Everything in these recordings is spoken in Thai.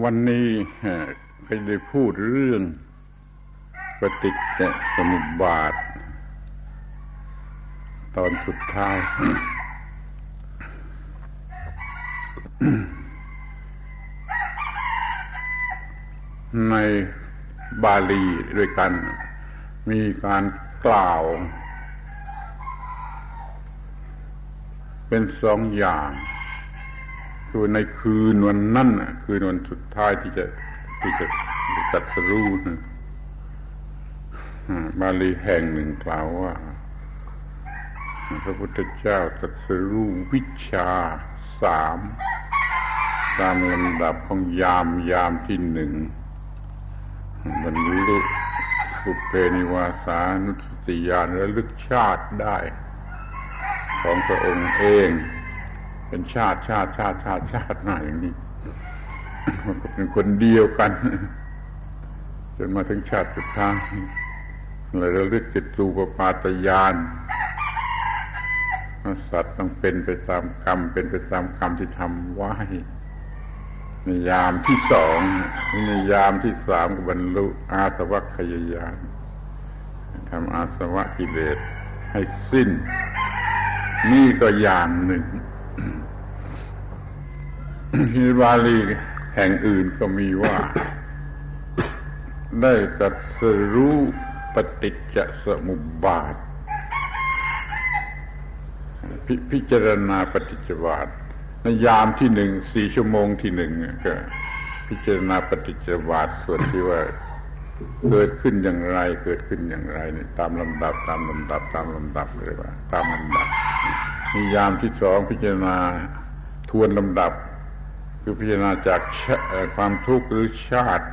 วันนี้ก็ได้พูดเรื่องปฏิจจสมุปบาท ตอนสุดท้าย ในบาลีด้วยกัน มีการกล่าว เป็นสองอย่าง คือในคืนวันนั้นคืนวันสุดท้ายที่จะที่จะตัดสรู้นบาลีแห่งหนึ่งกล่าวว่า พระพุทธเจ้าตัดสรู้วิชาสามตามลำดับของยามยามที่หนึ่งบรรลุสุเพนิวาสานุสติญาณและลึกชาติได้ ของพระองค์เอง เป็นชาติชาติชาติชาติชาติมาอย่างนี้เป็นคนเดียวกัน จนมาถึงชาติสุดท้ายเลยระลึกจิตตูปปาตยานสัตว์ต้องเป็นไปตามกรรม เป็นไปตามกรรมที่ทำไว้ในยามที่สองในยามที่สามก็บรรลุอาสวัคยายานทำอาสวะกิเลสให้สิ้น นี่ก็อย่างหนึ่ง ฮิบาลีแห่งอื่นก็มีว่า ได้ตัดสรู้ปฏิจจสมุปบาทพพิจารณาปฏิจจบาทในยามที่หนึ่งสี่ชั่วโมงที่หนึ่งก็ พิจารณาปฏิจจบาทส่วนที่ว่าเกิดขึ้นอย่างไร เกิดขึ้นอย่างไรนี่ตามลำดับตามลำดับตามลำดับเลยว่า ตามลำดับในยามที่สองพิจารณาทวนลำดับ คือพิจารณาจากความทุกข์หรือชาติ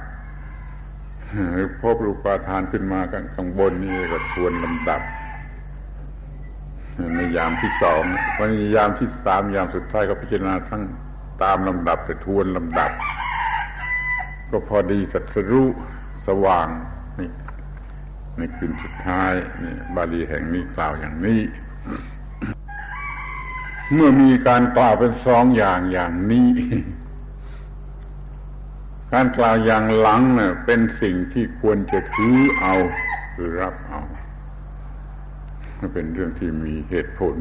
หรือพบรูปาทานขึ้นมากันข้างบนนี่ก็ทวนลำดับในยามที่สองวันยามที่สามยามสุดท้ายก็พิจารณาทั้งตามลำดับแต่ทวนลำดับ ก็พอดีสัตรู้สว่างนี่ในคืนสุดท้ายนี่บาลีแห่งนี้กล่าวอย่างนี้ เมื่อมีการกล่าวเป็นสองอย่างอย่างนี้ การกล่าวอย่างหลังเนะ่ยเป็นสิ่งที่ควรจะถือเอาคือรับเอาเป็นเรื่องที่มีเหตุผล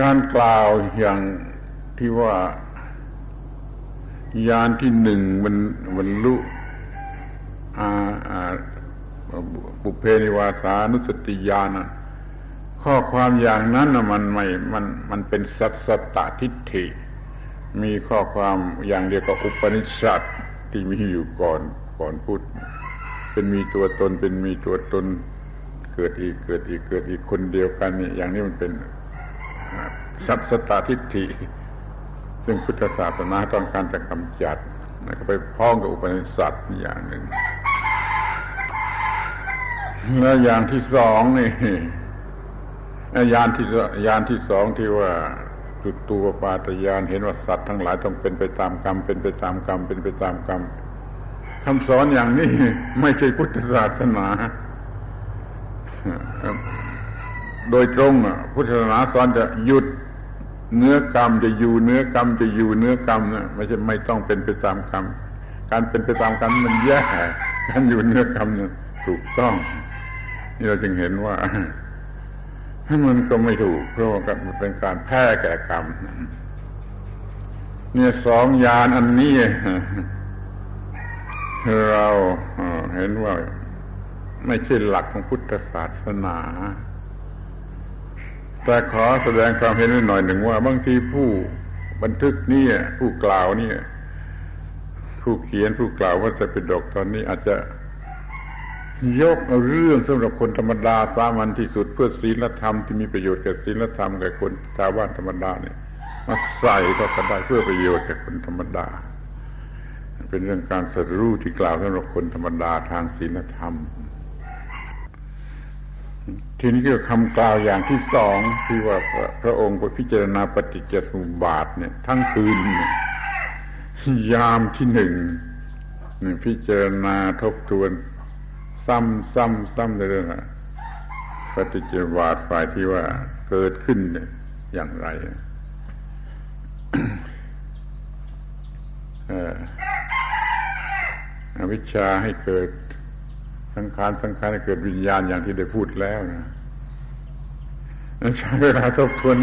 การกล่าวอย่างที่ว่ายานที่หนึ่งมันมันลุอาปุเพนิวาสานุสติญาณ ข้อความอย่างนั้นมันไม่ มัน มันเป็นสัตสตทิฏฐิ มีข้อความอย่างเดียวกับอุปนิสัตที่มีอยู่ก่อนก่อนพูดเป็นมีตัวตนเป็นมีตัวตนเกิดอีกเกิดอีกเกิดอีกคนเดียวกันนี่อย่างนี้มันเป็นสัตสตทิฏฐิ ซึ่งพุทธศาสนาต้องการจะกำจัดแล้วก็ไปพ้องกับอุปนิสัตอย่างหนึ่งแล้วอย่างที่สองนี่ ยานที่ยานที่สองที่ว่าจุดตัวปาตยานเห็นว่าสัตว์ทั้งหลายต้องเป็นไปตามกรรม เป็นไปตามกรรม เป็นไปตามกรรมคำสอนอย่างนี้ไม่ใช่พุทธศาสนา โดยตรงพุทธศาสนาสอนจะหยุดเนื้อกรรมจะอยู่เนื้อกรรมจะอยู่เนื้อกรรมนะไม่ใช่ไม่ต้องเป็นไปตามกรรมการเป็นไปตามกรรมมันแย่การอยู่เนื้อกรรมถูกต้องนี่เราจึงเห็นว่า มันก็ไม่ถูก เพราะว่ามันเป็นการแพ้แก่กรรม เนี่ยสองยานอันนี้เราเห็นว่าไม่ใช่หลักของพุทธศาสนา แต่ขอแสดงความเห็นหน่อยหนึ่งว่า บางทีผู้บันทึกนี่ผู้กล่าวนี่ผู้เขียนผู้กล่าวว่าจะเป็นดกตอนนี้อาจจะ ยกเอาเรื่องสำหรับคนธรรมดาสามัญที่สุดเพื่อศีลธรรมที่มีประโยชน์แก่ศีลธรรมแก่คนชาวบ้านธรรมดาเนี่ยมาใส่ก็ได้เพื่อประโยชน์แก่คนธรรมดา เป็นเรื่องการสรู้ที่กล่าวสำหรับคนธรรมดาทางศีลธรรม ทีนี้ก็คำกล่าวอย่างที่สองที่ว่าพระองค์พิจารณาปฏิจจสมุปบาทเนี่ย ทั้งคืนยามที่หนึ่งพิจารณาทบทวน ซ้ำซ้ำซ้ำในเรื่องปฏิจจวาทฝ่ายที่ว่าเกิดขึ้นอย่างไรอวิชชาให้เกิดสังขารสังขารให้เกิดวิญญาณอย่างที่ได้พูดแล้วนะใช้เวลาทบทวน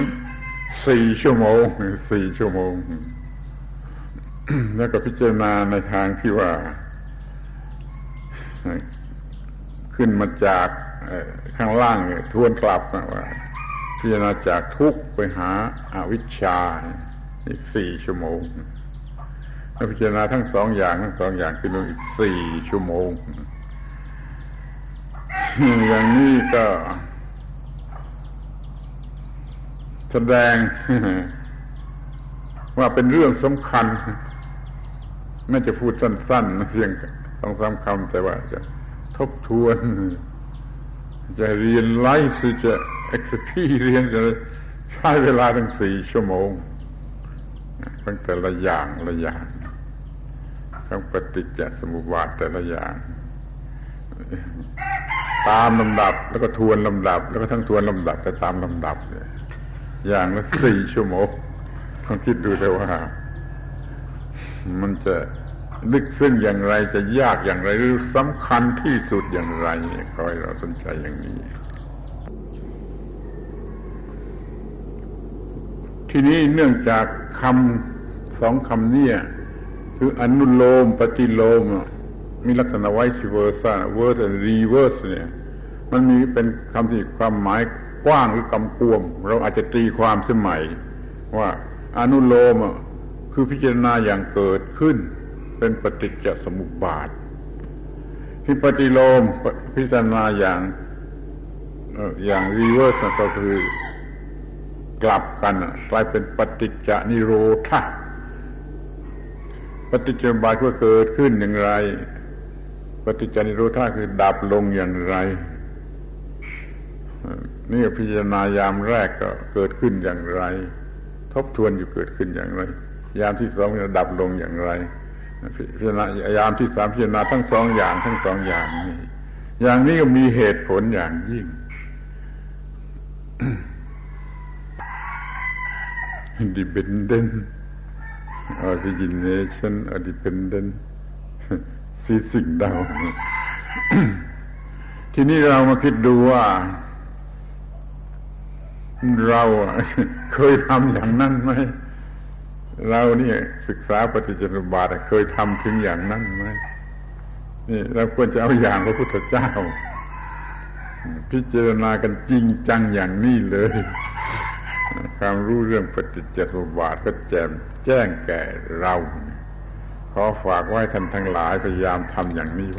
สี่ชั่วโมงสี่ชั่วโมง แล้วก็พิจารณาในทางที่ว่า ขึ้นมาจากข้างล่างทวนกลับว่าพิจารณาจากทุกไปหาอาวิชชาอีกสี่ชั่วโมงแล้วพิจารณาทั้งสองอย่างทั้งสองอย่างคืออีกสี่ชั่วโมง อย่างนี้ก็แสดงว่าเป็นเรื่องสำคัญ ไม่จะพูดสั้นๆเพียงสองสามคำแต่ว่าจะ บทวน จะเรียนไลฟ์จะเอ็กซ์พีเรียนจะใช้เวลาตั้งสี่ชั่วโมงตั้งแต่ละอย่างละอย่างทั้งปฏิจจสมุปบาทแต่ละอย่าง ตามลำดับแล้วก็ทวนลำดับ แล้วก็ทั้งทวนลำดับแต่ตามลำดับอย่างละสี่ชั่วโมงลองคิดดูเลยว่า มันจะ ลึกซึ้งอย่างไรจะยากอย่างไร หรือสำคัญที่สุดอย่างไรขอให้เราสนใจอย่างนี้ ทีนี้เนื่องจากคำสองคำนี้คืออนุโลมปฏิโลม มีลักษณะ vice versa verse reverse เนี่ย มันมีเป็นคำที่ความหมายกว้างหรือกำกวม เราอาจจะตีความสมัยว่าอนุโลมคือพิจารณาอย่างเกิดขึ้น เป็นปฏิจจสมุปบาทที่ปฏิโลมพิจารณาอย่างอย่าง reverse ก็คือกลับกันกลายเป็นปฏิจจนิโรธาปฏิจจบาทก็เกิดขึ้นอย่างไร ปฏิจจนิโรธาคือดับลงอย่างไร นี่พิจารณายามแรกก็เกิดขึ้นอย่างไร ทบทวนอยู่เกิดขึ้นอย่างไร ยามที่สองจะดับลงอย่างไร พิจารณายามที่สามพิจารณาทั้งสองอย่างทั้งสองอย่างนี้อย่างนี้ก็มีเหตุผลอย่างยิ่ง dependent origination or dependent สีสิ่งเดาทีนี้เรามาคิดดูว่า เราเคยทำอย่างนั้นไหม เราเนี่ยศึกษาปฏิจจสมุปบาทเคยทำถึงอย่างนั้นไหมนี่เราควรจะเอาอย่างพระพุทธเจ้า พิจารณากันจริงจังอย่างนี้เลยความรู้เรื่องปฏิจจสมุปบาทก็แจ่มแจ้งแก่เรา ขอฝากไว้ท่านทั้งหลายพยายามทำอย่างนี้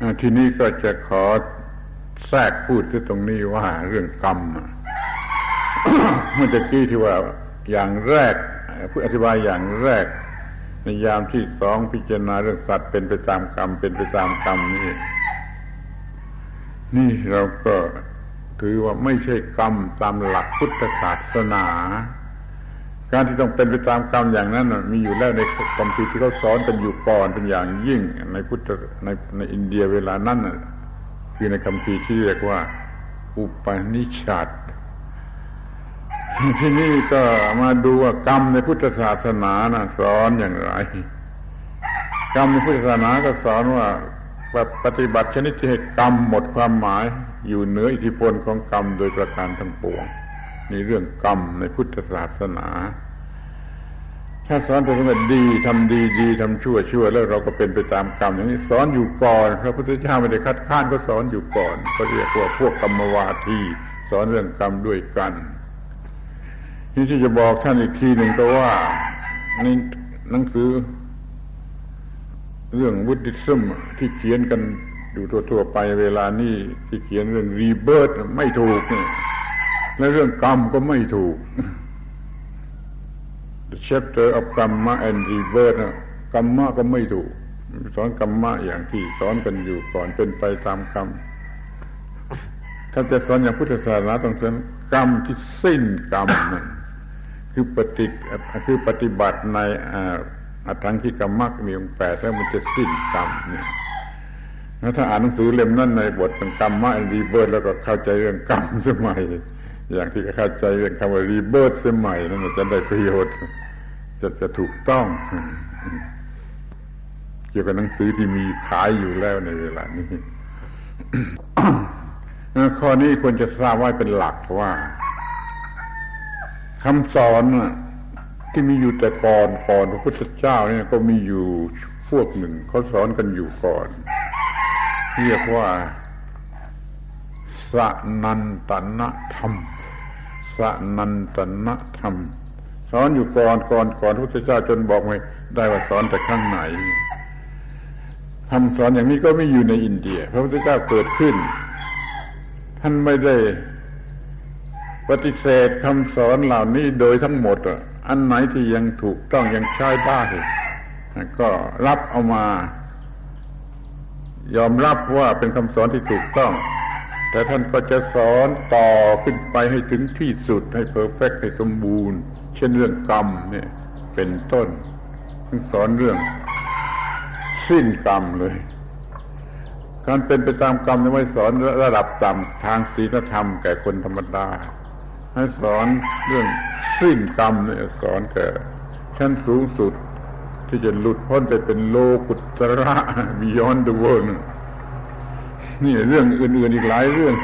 ว่าทีนี้ก็จะขอแทรกพูดที่ตรงนี้ว่าเรื่องกรรม เมื่อกี้ที่ว่าอย่างแรกพูดอธิบายอย่างแรก ในยามที่สองพิจารณาเรื่องสัตว์เป็นไปตามกรรม เป็นไปตามกรรมนี่นี่เราก็ถือว่าไม่ใช่กรรมตามหลักพุทธศาสนา การที่ต้องเป็นไปตามกรรมอย่างนั้นมีอยู่แล้วในคำพีที่เขาสอนกันอยู่ก่อนเป็นอย่างยิ่งในพุทธในในอินเดียเวลานั้นคือในคำพีที่เรียกว่า อุปนิชัด ที่นี่ก็มาดูว่ากรรมในพุทธศาสนานะสอนอย่างไร กรรมในพุทธศาสนาก็สอนว่าปฏิบัติชนิดที่ให้กรรมหมดความหมาย อยู่เหนืออิทธิพลของกรรมโดยประการทั้งปวงนี่เรื่องกรรมในพุทธศาสนา ถ้าสอนแต่ว่าดีทำดีดีทำชั่วชั่วแล้วเราก็เป็นไปตามกรรม อย่างนี้สอนอยู่ก่อนพระพุทธเจ้าไม่ได้คัดค้านก็สอนอยู่ก่อนเขาเรียกว่าพวกกรรมวาทีสอนเรื่องกรรมด้วยกัน นี่ที่จะบอกท่านอีกทีหนึ่งก็ว่านี่หนังสือ เรื่องวุฒิซึมที่เขียนกันอยู่ทั่วๆไปเวลานี้ที่เขียนเรื่องรีเบิร์ตไม่ถูกและเรื่องกรรมก็ไม่ถูก the chapter of karma and rebirth กรรมะก็ไม่ถูก สอนกรรมะอย่างที่สอนกันอยู่ก่อนเป็นไปตามกรรมถ้าจะสอนอย่างพุทธศาสนาต้องสอนกรรมที่สิ้นกรรมนั่น คือปฏิคือปฏิบัติในอัตังที่กรรมะมีองแปดแล้วมันจะสิ้นกรรมเนี่ยแล้วถ้าอ่านหนังสือเล่มนั้นในบทกรรมะรีเบิร์ตแล้วก็เข้าใจเรื่องกรรมสมัยอย่างที่เข้าใจเรื่องคำว่ารีเบิร์ตสมัยนั้นจะได้ประโยชน์ จะจะถูกต้องเกี่ยวกับหนังสือที่มีขายอยู่แล้วในเวลานี้ข้อนี้ควรจะทราบไว้เป็นหลักว่า คำสอนที่มีอยู่แต่ก่อนก่อนพระพุทธเจ้าเนี่ยก็มีอยู่พวกหนึ่งเขาสอนกันอยู่ก่อน เรียกว่าสนันตนธรรมสนันตนธรรม สอนอยู่ก่อนก่อนก่อนพระพุทธเจ้าจนบอกไม่ได้ว่าสอนแต่ข้างไหนคำสอนอย่างนี้ก็ไม่อยู่ในอินเดีย พระพุทธเจ้าเกิดขึ้น ท่านไม่ได้ ปฏิเสธคำสอนเหล่านี้โดยทั้งหมด อันไหนที่ยังถูกต้องยังใช้ได้ก็รับเอามา ยอมรับว่าเป็นคำสอนที่ถูกต้อง แต่ท่านก็จะสอนต่อขึ้นไปให้ถึงที่สุดให้เพอร์เฟกให้สมบูรณ์ เช่นเรื่องกรรมเนี่ยเป็นต้นทสอนเรื่อง สิ้นกรรมเลย การเป็นไปตามกรรมไม่สอนระดับต่ำทางศีลธรรมแก่คนธรรมดา ให้สอนเรื่องสิ้นกรรมเนี่ยสอนแก่ชั้นสูงสุดที่จะหลุดพ้นไปเป็นโลกุตระ beyond the world นี่เรื่องอื่นๆอีกหลายเรื่อง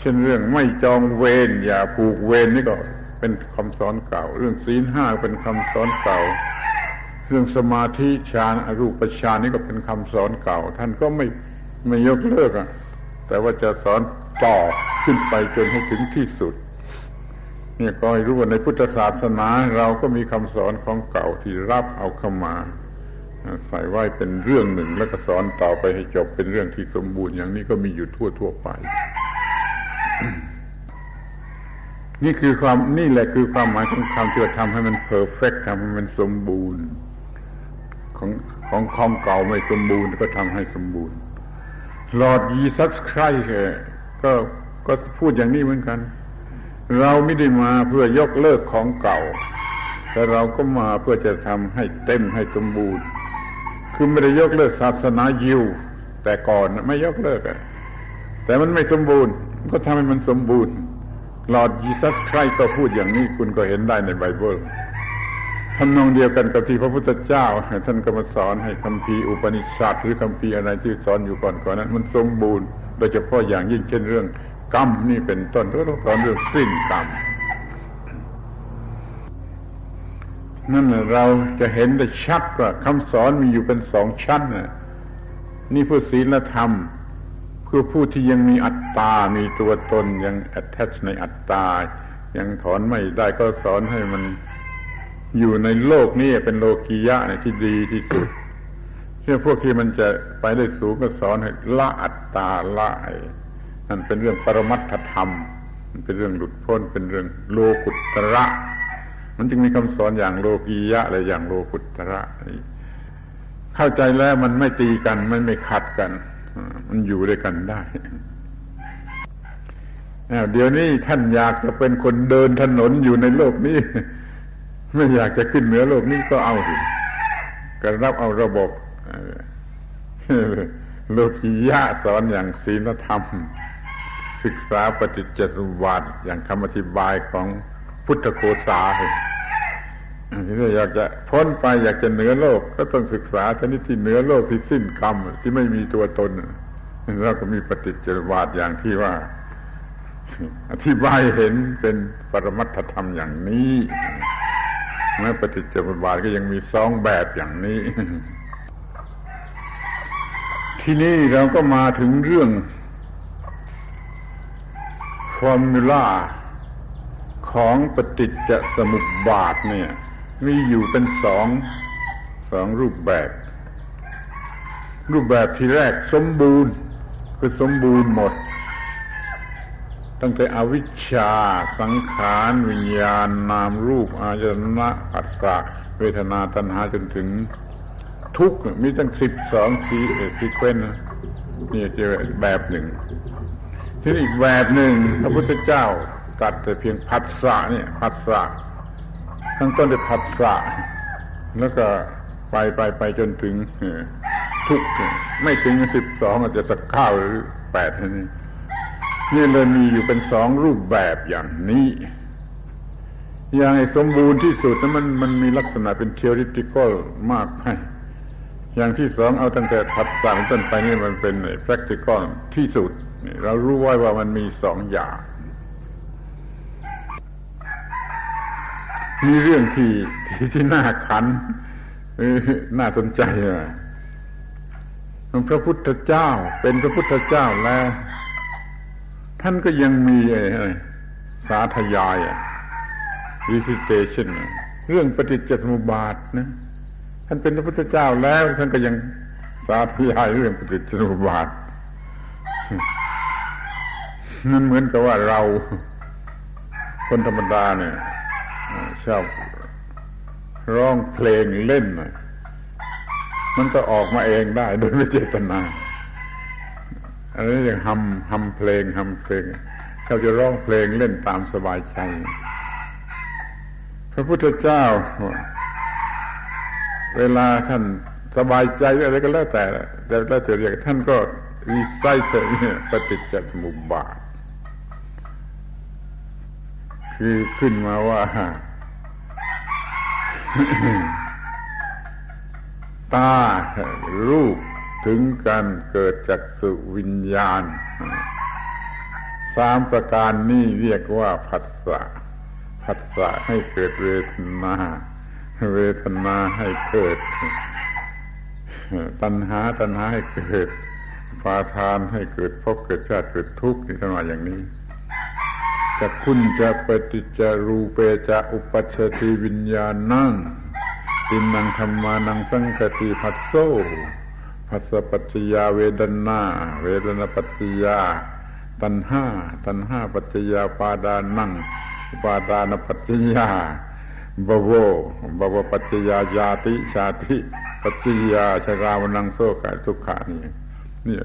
เช่นเรื่องไม่จองเวรอย่าผูกเวรนี่ก็เป็นคำสอนเก่า เรื่องศีลห้าเป็นคำสอนเก่า เรื่องสมาธิฌานอรูปฌานนี่ก็เป็นคำสอนเก่า ท่านก็ไม่ไม่ยกเลิกอะแต่ว่าจะสอนต่อขึ้นไปจนให้ถึงที่สุด เนี่ยก็ให้รู้ว่าในพุทธศาสนาเราก็มีคำสอนของเก่าที่รับเอาเข้ามาใส่ไว้เป็นเรื่องหนึ่งแล้วก็สอนต่อไปให้จบเป็นเรื่องที่สมบูรณ์อย่างนี้ก็มีอยู่ทั่วทั่วไป นี่คือความนี่แหละคือความหมายของคำที่จะทำให้มันเพอร์เฟกทำให้มันสมบูรณ์ ของของความเก่าไม่สมบูรณ์ก็ทำให้สมบูรณ์ Lord Jesus Christ ก็ก็พูดอย่างนี้เหมือนกัน เราไม่ได้มาเพื่อยกเลิกของเก่า แต่เราก็มาเพื่อจะทำให้เต็มให้สมบูรณ์ คือไม่ได้ยกเลิกศาสนายิว แต่ก่อนไม่ยกเลิกอะแต่มันไม่สมบูรณ์ ก็ทำให้มันสมบูรณ์ Lord Jesus Christ ก็พูดอย่างนี้คุณก็เห็นได้ในไบเบิลทำนองเดียวกันกับที่พระพุทธเจ้า ท่านก็มาสอนให้คำพีอุปนิสัตหรือคำพีอะไรที่สอนอยู่ก่อนก่อนนั้น มันสมบูรณ์ โดยเฉพาะอย่างยิ่งเช่นเรื่อง กรรมนี่เป็นต้นก็ต้องสอนเรื่องสิ้นกรรมนั่นเราจะเห็นได้ชัดว่าคำสอนมีอยู่เป็นสองชั้นน่นี่เพื่อศีลธรรม เพื่อผู้ที่ยังมีอัตตา มีตัวตนยัง attach ในอัตตา ยังถอนไม่ได้ก็สอนให้มันอยู่ในโลกนี้เป็นโลกียะในที่ดีที่สุดเชื่อพวกที่มันจะไปได้สูงก็สอนให้ละอัตตาละ นั่นเป็นเรื่องปรมัตถธรรม มันเป็นเรื่องหลุดพ้น เป็นเรื่องโลกุตระ มันจึงมีคำสอนอย่างโลกียะอะไรอย่างโลกุตระ เข้าใจแล้วมันไม่ตีกันไม่ไม่ขัดกัน มันอยู่ด้วยกันได้เดี๋ยวนี้ท่านอยากจะเป็นคนเดินถนนอยู่ในโลกนี้ ไม่อยากจะขึ้นเหนือโลกนี้ก็เอาสิก็รับเอาระบบโลกียะสอนอย่างศีลธรรม ศึกษาปฏิจจสมบัติอย่างคำอธิบายของพุทธโคสาที่อยากจะพ้นไปอยากจะเหนือโลก ก็ต้องศึกษาชนิดที่เหนือโลกที่สิ้นกรรมที่ไม่มีตัวตนเราก็มีปฏิจจสมบัติอย่างที่ว่า อธิบายเห็นเป็นปรมัตถธรรมอย่างนี้แม้ปฏิจจสมบัติก็ยังมีสองแบบอย่างนี้ที่นี่เราก็มาถึงเรื่อง ฟอร์มูลาของปฏิจจสมุปบาทเนี่ย มีอยู่เป็นสองสองรูปแบบ รูปแบบที่แรกสมบูรณ์คือสมบูรณ์หมด ตั้งแต่อวิชชา สังขารวิญญาณ นามรูป อาจนะอัตตาเวทนาตัณหาจนถึงทุกมีตั้งสิบสองสีซีเควนนี่จะแบบหนึ่ง ทีนี้อีกแบบหนึ่งพระพุทธเจ้าตัดแต่เพียงผัสสะเนี่ยผัสสะทั้งต้นจะผัสสะแล้วก็ไปไปไปจนถึงทุกไม่ถึงสิบสองอาจจะสักเก้าหรือแปดนี่นี่เลยมีอยู่เป็นสองรูปแบบอย่างนี้ อย่างสมบูรณ์ที่สุดนั้นมันมันมีลักษณะเป็น theoretical มากไปอย่างที่สองเอาตั้งแต่ผัสสะเป็นต้นไปนี่มันเป็น practical ที่สุด เรารู้ไว้ว่ามันมีสองอย่างมีเรื่องที่ที่ที่น่าขันน่าสนใจอะพระพุทธเจ้า เป็นพระพุทธเจ้าแล้ว ท่านก็ยังมีอะไรสาธยายอะ recitation เรื่องปฏิจจสมุปบาทนะท่านเป็นพระพุทธเจ้าแล้ว ท่านก็ยังสาธยายเรื่องปฏิจจสมุปบาท นั่นเหมือนกับว่าเรา คนธรรมดาเนี่ยชอบร้องเพลงเล่นมันก็ออกมาเองได้โดยไม่เจตนาอันนี้อย่างฮัมฮัมเพลงฮัมเพลงเขาจะร้องเพลงเล่นตามสบายใจ พระพุทธเจ้า เวลาท่านสบายใจอะไรก็แล้วแต่แต่แล้วแต่เรียกท่านก็รีไซเตอร์ปฏิจจสมุปบาท คือขึ้นมาว่า ตารูปถึงกันเกิดจากสุวิญญาณ สามประการนี้เรียกว่าผัสสะผัสสะให้เกิดเวทนา เวทนาให้เกิด ตัณหาตัณหาให้เกิด ปาทานให้เกิดพบเกิดชาติเกิดทุกข์นี่ท่านว่าอย่างนี้ จะคุณจะปฏิจารูเปจะอุปัชติวิญญาณนั่งตินังธรรมานังสังกติพัสโซพัสปัจจยาเวดนาเวดนาปัจจยา ตัณห้าตัณห้าปัจจยาปาดานังปาดานปัจจยาบวบวปัจจยาญาติชาติปัจจยาชราวนังโซกาทุกขานี่นี่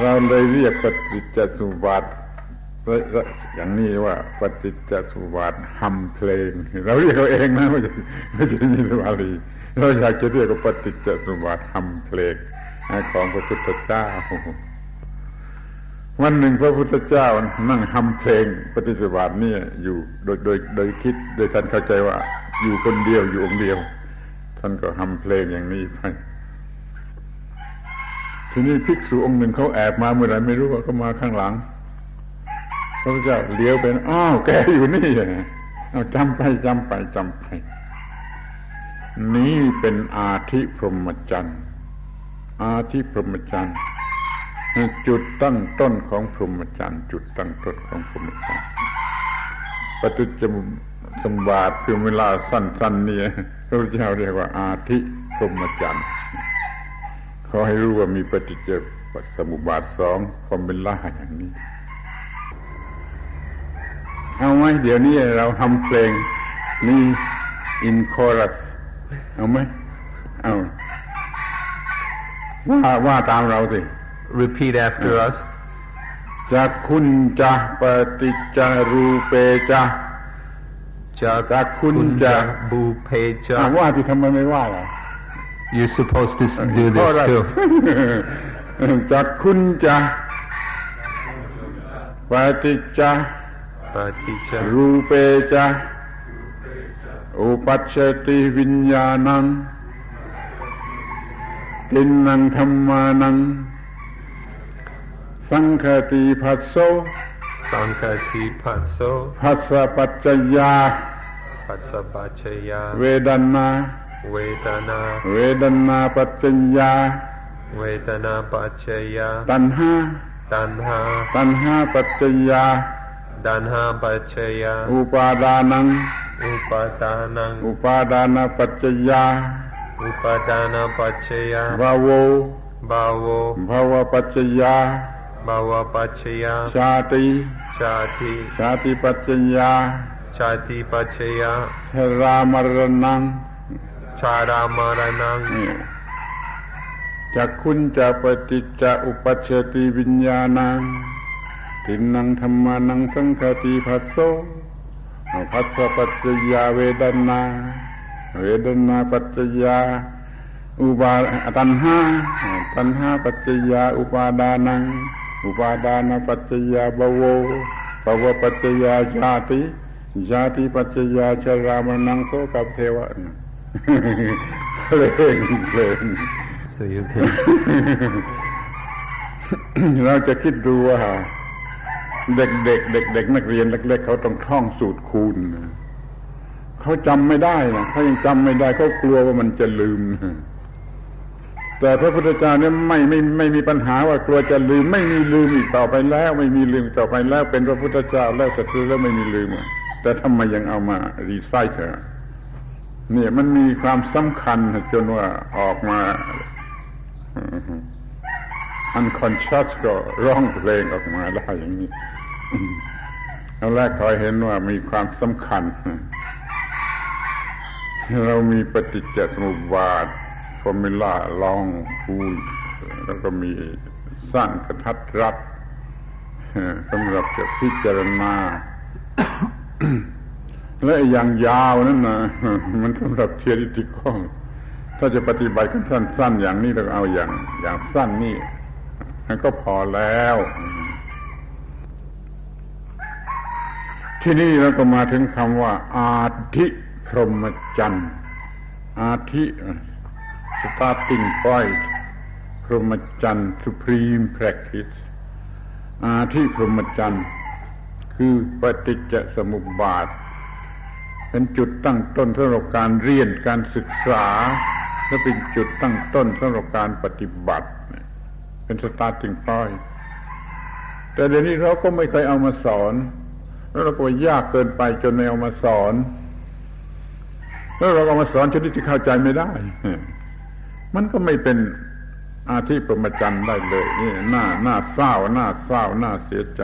เราเลยเรียกปฏิจจสมุปบาท อย่างนี้ว่าปฏิจจสุบาทฮัมเพลง เราเรียกเราเองนะไม่ใช่ไม่ใช่นิรวารีเราอยากจะเรียกว่าปฏิจจสุบาทฮัมเพลงของพระพุทธเจ้าวันหนึ่งพระพุทธเจ้านั่งฮัมเพลงปฏิจจบาทนี่อยู่โดยโดยโดยคิดโดยท่านเข้าใจว่า อยู่คนเดียวอยู่องค์เดียว ท่านก็ฮัมเพลงอย่างนี้ไปทีนี้ภิกษุองค์หนึ่งเขาแอบมาเมื่อไรไม่รู้ว่าเขามาข้างหลัง พระพุทธเจ้าเลี้ยวเป็นอ้าวแกอยู่นี่เอาจำไปจำไปจำไป นี่เป็นอาธิพรหมจรรย์อาธิพรหมจรรย์จุดตั้งต้นของพรหมจรรย์จุดตั้งต้นของพรหมจรรย์ปฏิจจสมบาทคือเวลาสั้นๆนี่พระพุทธเจ้าเรียกว่า อาธิพรหมจรรย์ขอให้รู้ว่ามีปฏิจจสมุปบาทสองความเป็นล่าอย่างนี้ เอาไหมเดี๋ยวนี้เราทำเพลงนี่อินคอรัส เอาไหมเอาว่าว่าตามเราสิ repeat after us จะคุณจะปฏิจารูเปจะจะคุณจะบูเพจะว่าที่ทำไมไม่ว่าล่ะ You're supposed to do this too จะคุณจะปฏิจา ปฏิจรูเปจาอุปัชติวิญญาณังตินนังธรรมานัง สังคติภัสโสสังคติภัสโสภัสสะปัจจยาภัสสะปัจจยา เวดนา เวทนา เวดนาปัจจยา เวทนาปัจจยา ตัณหาตัณหาตัณหาปัจจยา ดันหาปัจจยาอุปาดานังอุปาทานังอุปา ดานปัจจยาอุปาดานปัจจยาบาโวบาโวภาวปัจจยาบาวปัจจยาชาติชาติชาติปัจจยาชาติปัจจยาชรามรณังชารามรณังจักคุณจะปฏิจจะอุปัชติวิญญาณังตินังธรรมานังสังคติภัสโสภัสสะปัจจยาเวดนา เวดนาปัจจยา อุปาตันหาตันหาปัจจยา อุปาดานัง อุปาดานาปัจจยาบวภาวปัจจยาชาติยาติปัจจยาชรามนังโสกับเทวะเพลงเพลง So you can เราจะคิดดูว่า เด็กๆเด็กเด็กนักเรียนเล็กๆเขาต้องท่องสูตรคูณเขาจำไม่ได้นะเขายังจำไม่ได้เขากลัวว่ามันจะลืมแต่พระพุทธเจ้าเนี่ยไม่ไม่ไม่มีปัญหาว่ากลัวจะลืม ไม่มีลืมอีกต่อไปแล้ว ไม่มีลืมต่อไปแล้ว เป็นพระพุทธเจ้าแล้วสัตว์แล้วไม่มีลืมแต่ทำไมยังเอามารีไซเคิลเนี่ยมันมีความสำคัญจนว่าออกมาอันคอนชัสก็ร้องเพลงออกมาได้อย่างนี้ แล้วแรกคอยเห็นว่ามีความสำคัญ เรามีปฏิจจสมุปบาทฟอร์มูล่าลองคูณแล้วก็มีสั้นกระทัดรัดสำหรับจะพิจารณา และอย่างยาวนั่นนะมันสำหรับเทียริติกองถ้าจะปฏิบัติกันสั้น ๆ อย่างนี้เราเอาอย่างอย่างสั้นนี่มันก็พอแล้ว ที่นี่เราก็มาถึงคำว่า อาทิพรหมจันทร์อาทิ starting point พรหมจันทร์ supreme practice อาทิพรหมจันทร์คือปฏิจจสมุปบาท เป็นจุดตั้งต้นสำหรับการเรียนการศึกษา และเป็นจุดตั้งต้นสำหรับการปฏิบัติ เป็น starting point แต่เดี๋ยวนี้เราก็ไม่เคยเอามาสอน แล้วเราก็ยากเกินไปจนไม่เอามาสอน แล้วเราเอามาสอนชนิดที่เข้าใจไม่ได้ มันก็ไม่เป็นอาทิประมจันได้เลยนี่หน้าหน้าเศร้าหน้าเศร้าหน้าเสียใจ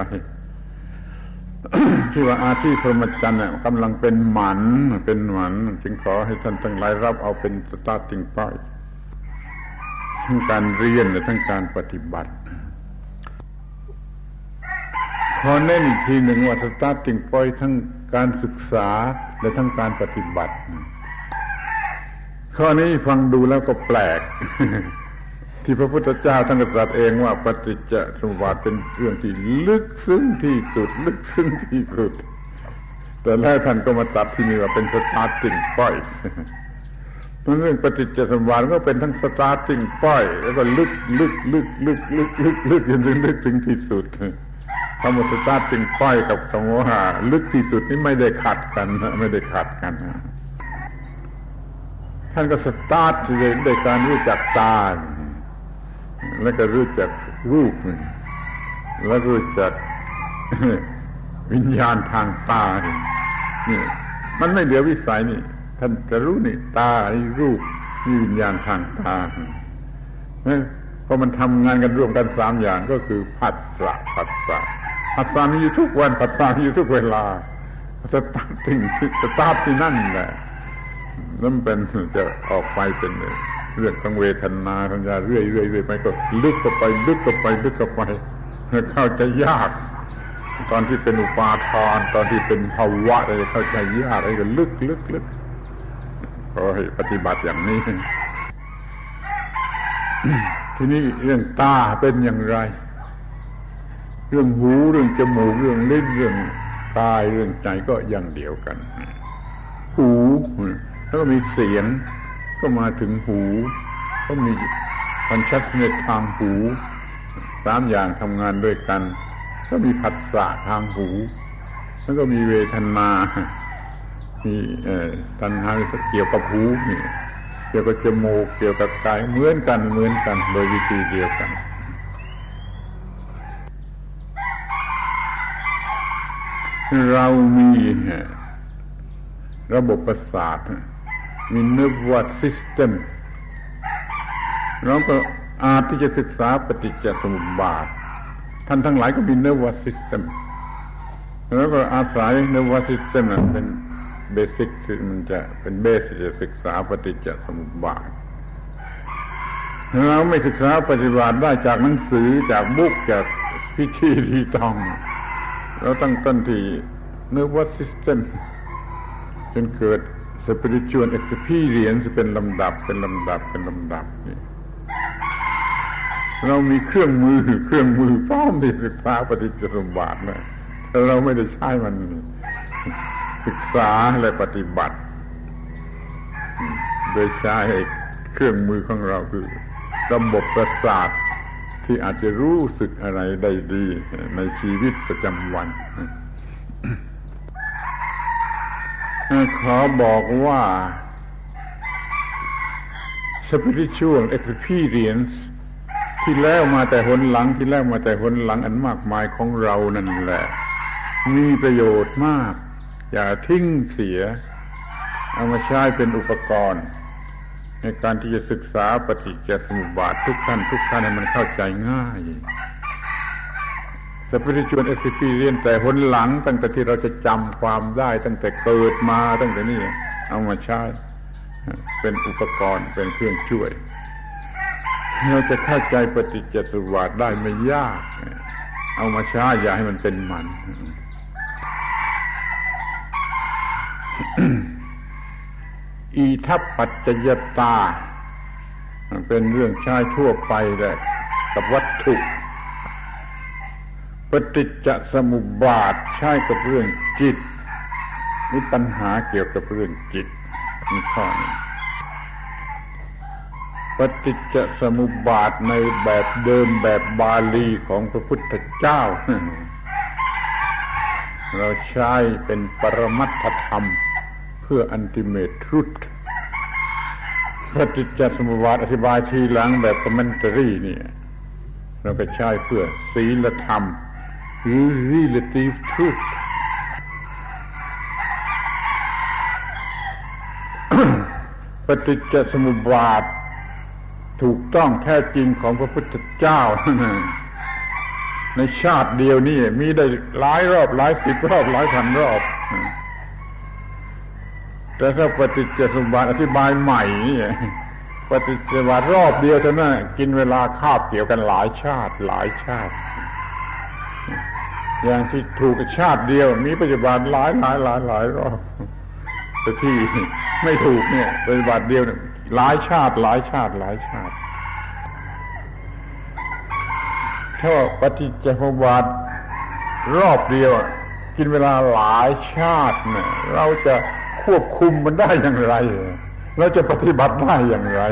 ที่ว่าอาทิพรหมจันทร์เนี่ยกำลังเป็นหมันเป็นหมันจึงขอให้ท่านทั้งหลายรับเอาเป็นสตาร์ติงพอยทั้งการเรียนและทั้งการปฏิบัติ ขอเน้นอีกทีหนึ่งว่าสตาร์ติงพอยทั้งการศึกษาและทั้งการปฏิบัติ ข้อนี้ฟังดูแล้วก็แปลก ที่พระพุทธเจ้าท่านตรัสเองว่าปฏิจจสมุปบาทเป็นเรื่องที่ลึกซึ้งที่สุด ลึกซึ้งที่สุด แต่แล้วท่านก็มาตัดที่นี่ว่าเป็นสตาร์ติงป้อยเรื่องปฏิจจสมุปบาทก็เป็นทั้งสตาร์ติงป้อยแล้วก็ลึกลึกลึกลึกลึกลึกลึกจนถึงลึกถึงที่สุด คำว่าสตาร์ติงป้อยกับคำว่าลึกที่สุดนี่ไม่ได้ขัดกันไม่ได้ขัดกันท่านก็สตาร์ทด้วยการรู้จักตาแล้วก็รู้จักรูปแล้วรู้จักวิญญาณทางตานี่มันไม่เหลือวิสัยนี่ ท่านจะรู้นี่ตาไอ้รูปนี่วิญญาณทางตาเพราะมันทำงานกันร่วมกันสามอย่างก็คือผัสสะผัสสะ ผัสสะมีอยู่ทุกวันผัสสะมีอยู่ทุกเวลา start start ที่นั่นแหละนั่นเป็นจะออกไปเป็นเรื่องของเวทนาสัญญาเรื่อยๆเรื่อยไปก็ลึกเข้าไปลึกเข้าไปลึกเข้าไปเข้าใจยาก ตอนที่เป็นอุปาทาน ตอนที่เป็นภวะอะไรเข้าใจยากอะไรก็ลึกลึกลึกขอให้ปฏิบัติอย่างนี้ ทีนี้เรื่องตาเป็นอย่างไร เรื่องหูเรื่องจมูกเรื่องลิ้นเรื่องกายเรื่องใจก็อย่างเดียวกัน หูแล้วก็มีเสียงก็มาถึงหูก็มีคอนชัดเนตทางหูสามอย่างทำงานด้วยกัน ก็มีผัสสะทางหู แล้วก็มีเวทนามีตัณหาเกี่ยวกับหูเกี่ยวกับจมูกเกี่ยวกับกายเหมือนกันเหมือนกัน โดยวิธีเดียวกัน เรามีระบบประสาทมี nervous system เราก็อาจที่จะศึกษาปฏิจจสมุปบาท ท่านทั้งหลายก็มี nervous system แล้วก็อาศัย nervous system เป็นเบสิกที่มันจะเป็นเบสจะศึกษาปฏิจจสมุปบาทเราไม่ศึกษาปฏิบัติได้จากหนังสือจากบุ๊กจากพิธีที่ต้อง เราตั้งต้นที่ nervous system จนเกิด spiritual experience เป็นลำดับเป็นลำดับเป็นลำดับนี่เรามีเครื่องมือเครื่องมือพร้อมที่ศึกษาปฏิจจสมบัตินะแต่เราไม่ได้ใช้มันศึกษาและปฏิบัติ โดยใช้เครื่องมือของเราคือ ระบบประสาท ที่อาจจะรู้สึกอะไรได้ดี ในชีวิตประจำวัน ขอบอกว่า spiritual experience ที่แล้วมาแต่หนหลังที่แล้วมาแต่หนหลังอันมากมายของเรานั่นแหละ มีประโยชน์มาก อย่าทิ้งเสีย เอามาใช้เป็นอุปกรณ์ ในการที่จะศึกษาปฏิจจสมุปบาททุกท่านทุกท่านให้มันเข้าใจง่ายสปิริชวลเอ็กซ์เรียนแต่หนหลัง ตั้งแต่ที่เราจะจำความได้ ตั้งแต่เกิดมาตั้งแต่นี้เอามาใช้ เป็นอุปกรณ์เป็นเครื่องช่วย เราจะเข้าใจปฏิจจสมุปบาทได้ไม่ยาก เอามาใช้อย่าให้มันเป็นมัน อีทัพปัจจยตา เป็นเรื่องใช้ทั่วไปเลยกับวัตถุปฏิจจสมุปบาทใช้กับเรื่องจิตมีปัญหาเกี่ยวกับเรื่องจิตมีข้อนี้ปฏิจจสมุปบาทในแบบเดิมแบบบาลีของพระพุทธเจ้า เราใช้เป็นปรมัตถธรรม พื่ออันติเมตรุตปฏิจจสมุปบาทอธิบายทีหลังแบบคอมเมนตรีเนี่ย เราก็ใช้เพื่อศีลธรรม หรือ relative truth ปฏิจจสมุปบาท ถูกต้องแท้จริงของพระพุทธเจ้า ในชาติเดียวนี่มีได้หลายรอบหลายสิบรอบหลายพันรอบ แต่ถ้าปฏิจจสมบัติอธิบายใหม่ปฏิจจสมบัติรอบเดียวเท่านั้นกินเวลาคาบเกี่ยวกันหลายชาติหลายชาติ อย่างที่ถูกชาติเดียว มีปฏิบัติหลายหลายหลายหลายรอบแต่ที่ไม่ถูกเนี่ยปฏิบัติเดียวเนี่ยหลายชาติหลายชาติหลายชาติถ้าปฏิจจสมุปบาทรอบเดียวกินเวลาหลายชาติเนี่ยเราจะ ควบคุมมันได้อย่างไรเราจะปฏิบัติได้อย่างไร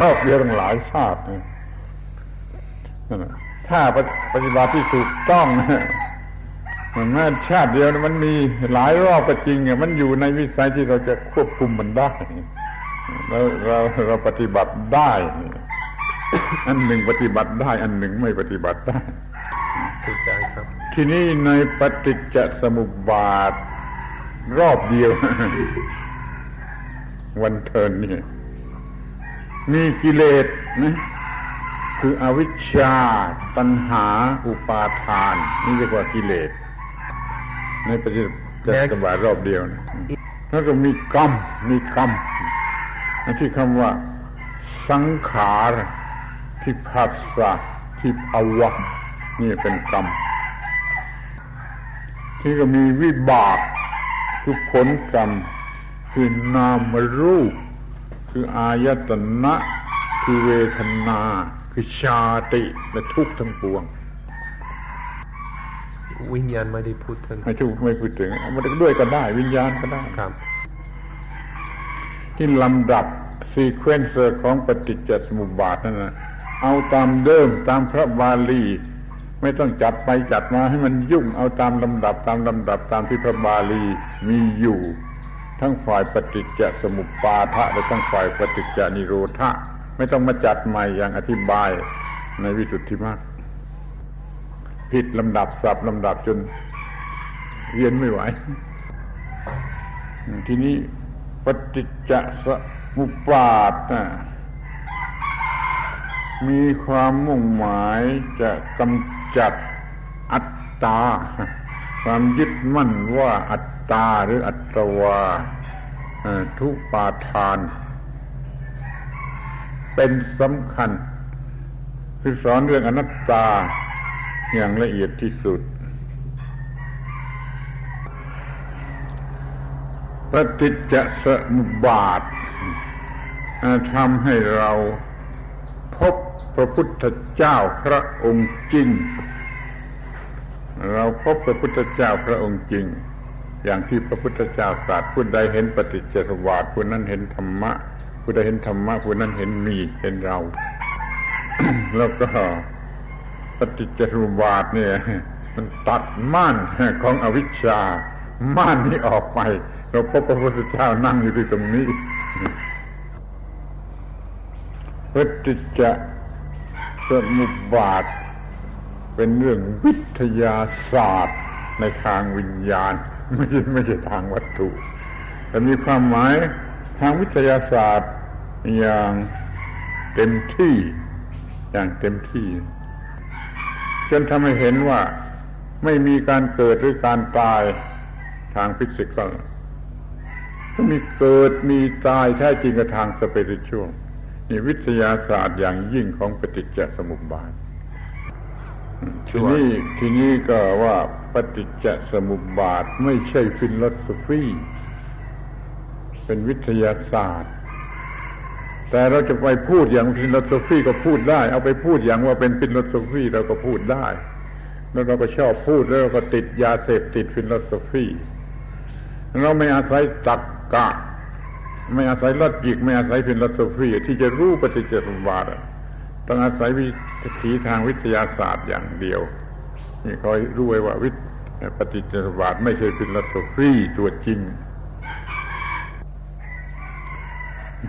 รอบเดียวตั้งหลายชาติถ้าปฏิบัติที่ถูกต้องมันแม้ชาติเดียวมันมีหลายรอบก็จริงมันอยู่ในวิสัยที่เราจะควบคุมมันได้เราเราเราปฏิบัติได้ อันหนึ่งปฏิบัติได้ อันหนึ่งไม่ปฏิบัติได้ถูกใจครับทีนี้ในปฏิจจสมุปบาท รอบเดียว วันเทินนี่มีกิเลสนะคืออวิชชา ตัณหา อุปาทาน นี่เรียกว่ากิเลสในปฏิจจสมุปบาทรอบเดียวนะแล้วก็มีกรรมมีกรรมที่คำว่า สังขารที่ผัสสะที่ภาวะนี่เป็นกรรมที่ก็มีวิบาก คือผลกรรม คือนามรูป คืออายตนะ คือเวทนา คือชาติและทุกข์ทั้งปวง วิญญาณไม่ได้พูดถึงไม่ถูกไม่พูดถึงมันด้วยก็ได้ วิญญาณก็ได้ครับ ที่ลำดับซีเควนเซอร์ของปฏิจจสมุปบาทนั่นนะเอาตามเดิมตามพระบาลี ไม่ต้องจัดไปจัดมาให้มันยุ่งเอาตามลำดับตามลำดับตามที่พระบาลีมีอยู่ ทั้งฝ่ายปฏิจจสมุปบาทะและทั้งฝ่ายปฏิจจนิโรธะไม่ต้องมาจัดใหม่อย่างอธิบายในวิสุทธิมรรคผิดลำดับสับลำดับจนเรียนไม่ไหว ทีนี้ปฏิจจสมุปาทมีความมุ่งหมายจะกำ จัดอัตตา ความยึดมั่นว่าอัตตาหรืออัตวาทุปาทาน เป็นสำคัญ คือสอนเรื่องอนัตตาอย่างละเอียดที่สุดปฏิจจสมุปบาททำให้เราพบ ระพุทธเจ้าพระองค์จริง เราพบพระพุทธเจ้าพระองค์จริง อย่างที่พระพุทธเจ้าตรัสผู้ใดเห็นปฏิจจสมบาทผู้นั้นเห็นธรรมะผู้ใดเห็นธรรมะผู้นั้นเห็นมีเห็นเรา แล้วก็ปฏิจจสมุปบาทเนี่ย มันตัดม่านของอวิชชาม่านนี้ออกไป เราพบพระพุทธเจ้านั่งอยู่ที่ตรงนี้ปฏิจจ สมุปบาท เป็นเรื่องวิทยาศาสตร์ ในทางวิญญาณ ไม่ใช่ไม่ใช่ทางวัตถุแต่มีความหมายทางวิทยาศาสตร์อย่างเต็มที่อย่างเต็มที่ จนทำให้เห็นว่าไม่มีการเกิดหรือการตายทางฟิสิกส์ก็มีเกิดมีตายแท้จริงกับทางสเปริชวล นี่วิทยาศาสตร์อย่างยิ่งของปฏิจจสมุปบาททีนี้ทีนี้ก็ว่าปฏิจจสมุปบาทไม่ใช่ philosophy เป็นวิทยาศาสตร์ แต่เราจะไปพูดอย่าง philosophy ก็พูดได้ เอาไปพูดอย่างว่าเป็น philosophy เราก็พูดได้ แล้วเราก็ชอบพูดแล้วเราก็ติดยาเสพติด philosophy เราไม่อาศัยตักกะ ไม่อาศัย logic ไม่อาศัย philosophy ที่จะรู้ปฏิจจสมุปบาทต้องอาศัยวิถีทางวิทยาศาสตร์อย่างเดียวนี่คอยรู้ไว้ว่าวิปฏิจจสมุปบาทไม่ใช่ philosophy ตัวจริง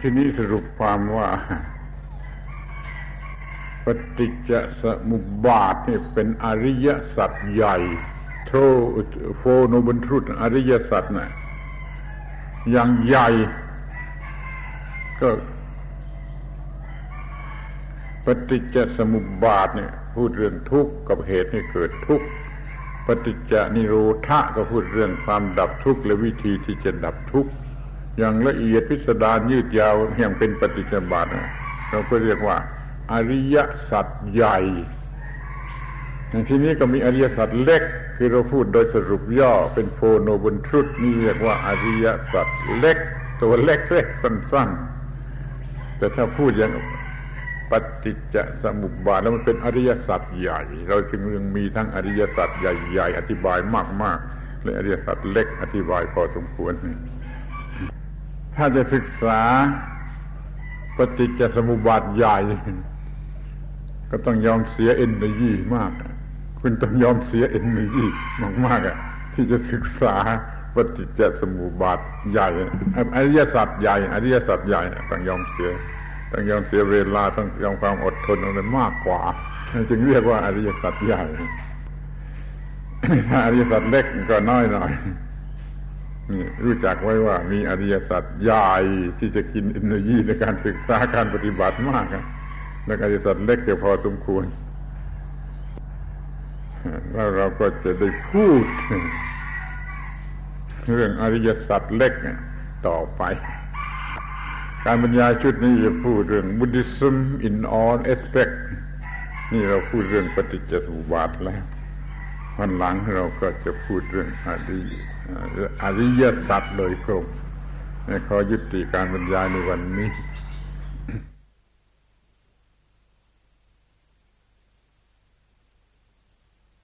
ทีนี้สรุปความว่า ปฏิจจสมุปบาทนี่เป็นอริยสัจใหญ่ the Four Noble Truth อริยสัจนะ่ะอย่างใหญ่ ก็ปฏิจจสมุปบาทเนี่ยพูดเรื่องทุกข์กับเหตุให้เกิดทุกข์ปฏิจจนิโรธะก็พูดเรื่องความดับทุกข์และวิธีที่จะดับทุกข์อย่างละเอียดพิสดารยืดยาวอย่างเป็นปฏิจจบาทเราก็เรียกว่า อริยสัจใหญ่อย่างที่นี้ก็มีอริยสัจเล็กคือเราพูดโดยสรุปย่อเป็นโฟโนบุนทรุดนี่เรียกว่าอริยสัจเล็ก ตัวเล็กเล็กสั้นๆ แต่ถ้าพูดอย่างปฏิจจสมุปบาทแล้วมันเป็นอริยสัจใหญ่ เราจึงยังมีทั้งอริยสัจใหญ่ๆอธิบายมากๆและอริยสัจเล็กอธิบายพอสมควร ถ้าจะศึกษาปฏิจจสมุปบาทใหญ่ ก็ต้องยอมเสียเอ็นเนอยีมาก คุณต้องยอมเสียเอ็นเนอยีมากๆอะที่จะศึกษา ปฏิจจสมุปบาทใหญ่อริยสัจใหญ่อริยสัจใหญ่ต้องยอมเสียต้องยอมเสียเวลาต้องยอมความอดทนอะไรมากกว่าจึงเรียกว่าอริยสัจใหญ่ถ้าอริยสัจเล็กก็น้อยหน่อยนี่รู้จักไว้ว่ามีอริยสัจใหญ่ที่จะกินอินทรีย์ในการศึกษาการปฏิบัติมากแล้วอริยสัจเล็กจะพอสมควรแล้วเราก็จะได้พูด เรื่องอริยสัจเล็กต่อไป การบรรยายชุดนี้จะพูดเรื่อง Buddhism in all aspect นี่เราพูดเรื่องปฏิจจสมุปบาทแล้ววันหลังเราก็จะพูดเรื่องอริอริยสัจโดยครบขอยุติการบรรยายในวันนี้